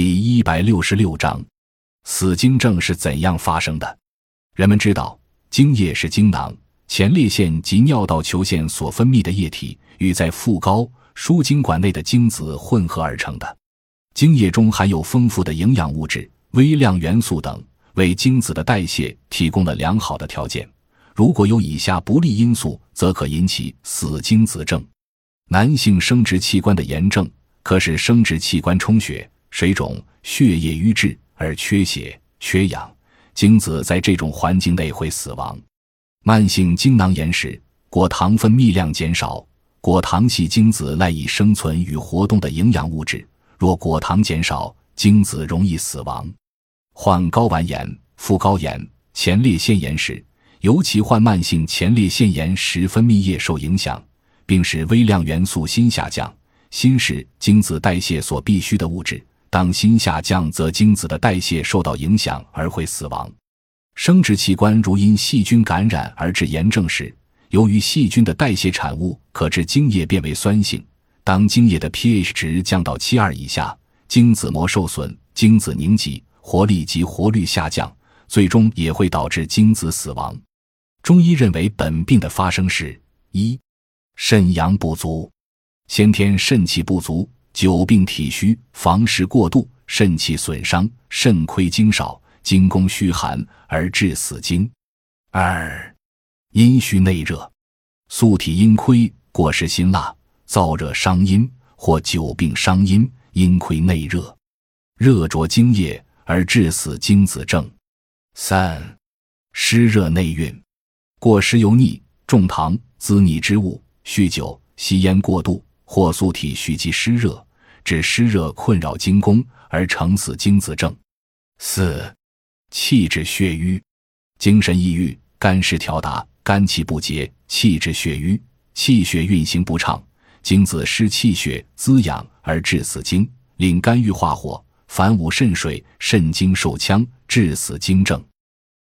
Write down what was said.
第一百六十六章，死精症是怎样发生的？人们知道，精液是精囊、前列腺及尿道球腺所分泌的液体与在副睾输精管内的精子混合而成的。精液中含有丰富的营养物质、微量元素等，为精子的代谢提供了良好的条件。如果有以下不利因素，则可引起死精子症：男性生殖器官的炎症，可使生殖器官充血。水肿、血液瘀滞而缺血、缺氧，精子在这种环境内会死亡。慢性精囊炎时，果糖分泌量减少，果糖系精子赖以生存与活动的营养物质。若果糖减少，精子容易死亡。患睾丸炎、副睾炎、前列腺炎时，尤其患慢性前列腺炎时，分泌液受影响，并使微量元素锌下降。锌是精子代谢所必需的物质。当锌下降，则精子的代谢受到影响而会死亡。生殖器官如因细菌感染而致炎症时，由于细菌的代谢产物可致精液变为酸性。当精液的 pH 值降到七二以下，精子膜受损，精子凝集，活力及活率下降，最终也会导致精子死亡。中医认为，本病的发生是：一、肾阳不足，先天肾气不足。久病体虚，房事过度，肾气损伤，肾亏精少，精宫虚寒而致死精。二、阴虚内热，素体阴亏，过食辛辣，燥热伤阴，或久病伤阴，阴亏内热，热灼精液而致死精子症。三、湿热内蕴，过食油腻、重糖、滋腻之物，酗酒、吸烟过度，或素体蓄积湿热。致湿热困扰精宫而成死精子症。四、气滞血瘀，精神抑郁，肝湿调达，肝气不洁，气滞血瘀，气血运行不畅，精子失气血滋养而致死精，令肝郁化火，反捂肾水，肾精受呛，致死精症。